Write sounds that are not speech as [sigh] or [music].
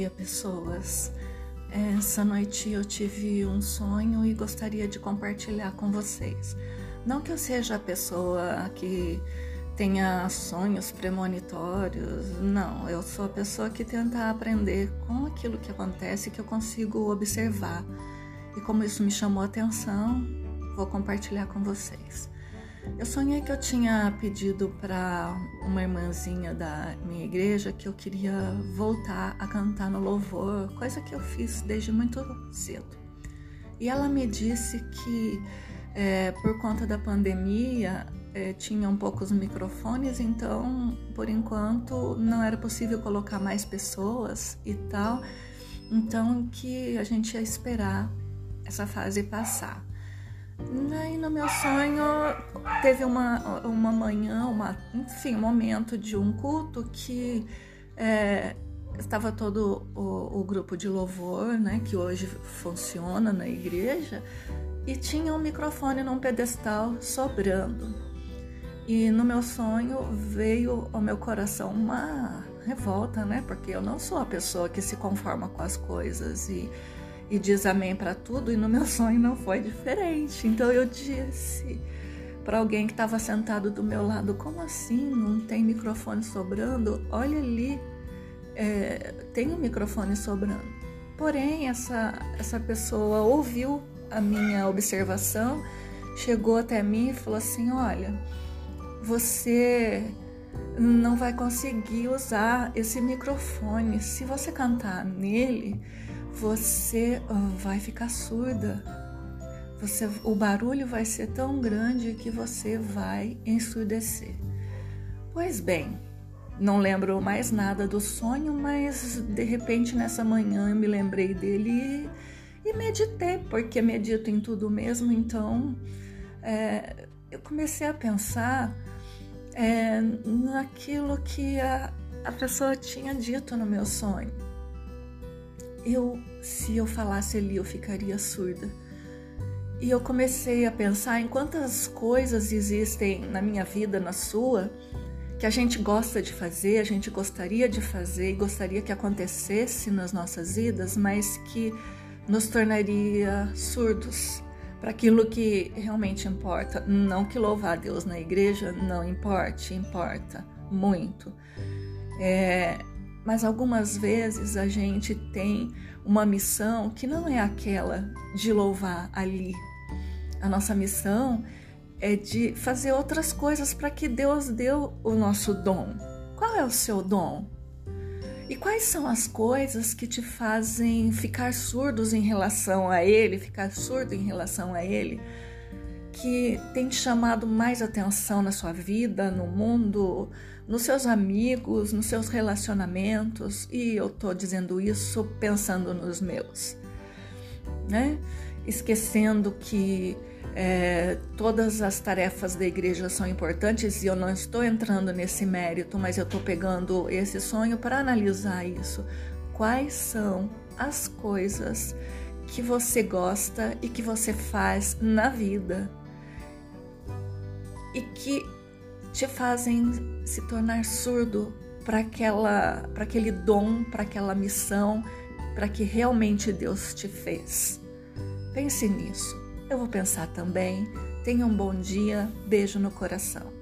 dia, pessoas. Essa noite eu tive um sonho e gostaria de compartilhar com vocês. Não que eu seja a pessoa que tenha sonhos premonitórios, não. Eu sou a pessoa que tenta aprender com aquilo que acontece que eu consigo observar. E como isso me chamou a atenção, vou compartilhar com vocês. Eu sonhei que eu tinha pedido para uma irmãzinha da minha igreja que eu queria voltar a cantar no louvor, coisa que eu fiz desde muito cedo. E ela me disse que é, por conta da pandemia é, tinham poucos microfones, então por enquanto não era possível colocar mais pessoas e tal, então que a gente ia esperar essa fase passar. Aí no meu sonho teve uma, uma manhã, uma, enfim, um momento de um culto que é, estava todo o, o, grupo de louvor, né, que hoje funciona na igreja, e tinha um microfone num pedestal sobrando. E no meu sonho veio ao meu coração uma revolta, né, porque eu não sou a pessoa que se conforma com as coisas e e diz amém para tudo, e no meu [laughs] sonho não foi diferente. Então eu disse para alguém que estava sentado do meu lado: Como assim? Não tem microfone sobrando? Olha ali, é, tem um microfone sobrando. Porém, essa, essa pessoa ouviu a minha observação, chegou até mim e falou assim: Olha, você não vai conseguir usar esse microfone. Se você cantar nele, você ah, vai ficar surda. Você, o barulho vai ser tão grande que você vai ensurdecer. Pois bem, não lembro mais nada do sonho, mas de repente nessa manhã eu me lembrei dele e, e meditei, porque medito em tudo mesmo, então é, eu comecei a pensar é, naquilo que a, a pessoa tinha dito no meu sonho eu, se eu falasse ali, eu ficaria surda. E eu comecei a pensar em quantas coisas existem na minha vida, na sua, que a gente gosta de fazer, a gente gostaria de fazer e gostaria que acontecesse nas nossas vidas, mas que nos tornaria surdos para aquilo que realmente importa. Não que louvar a Deus na igreja não importe, importa muito. É, mas algumas vezes a gente tem uma missão que não é aquela de louvar ali. A nossa missão é de fazer outras coisas para que Deus deu o nosso dom. Qual é o seu dom? E quais são as coisas que te fazem ficar surdos em relação a Ele, ficar surdo em relação a Ele, que tem te chamado mais atenção na sua vida, no mundo, nos seus amigos, nos seus relacionamentos, e eu estou dizendo isso pensando nos meus, né? Esquecendo que é, todas as tarefas da igreja são importantes e eu não estou entrando nesse mérito, mas eu estou pegando esse sonho para analisar isso. Quais são as coisas que você gosta e que você faz na vida e que te fazem se tornar surdo para aquela para aquele dom, para aquela missão, para que realmente Deus te fez. Pense nisso. Eu vou pensar também. Tenha um bom dia. Beijo no coração.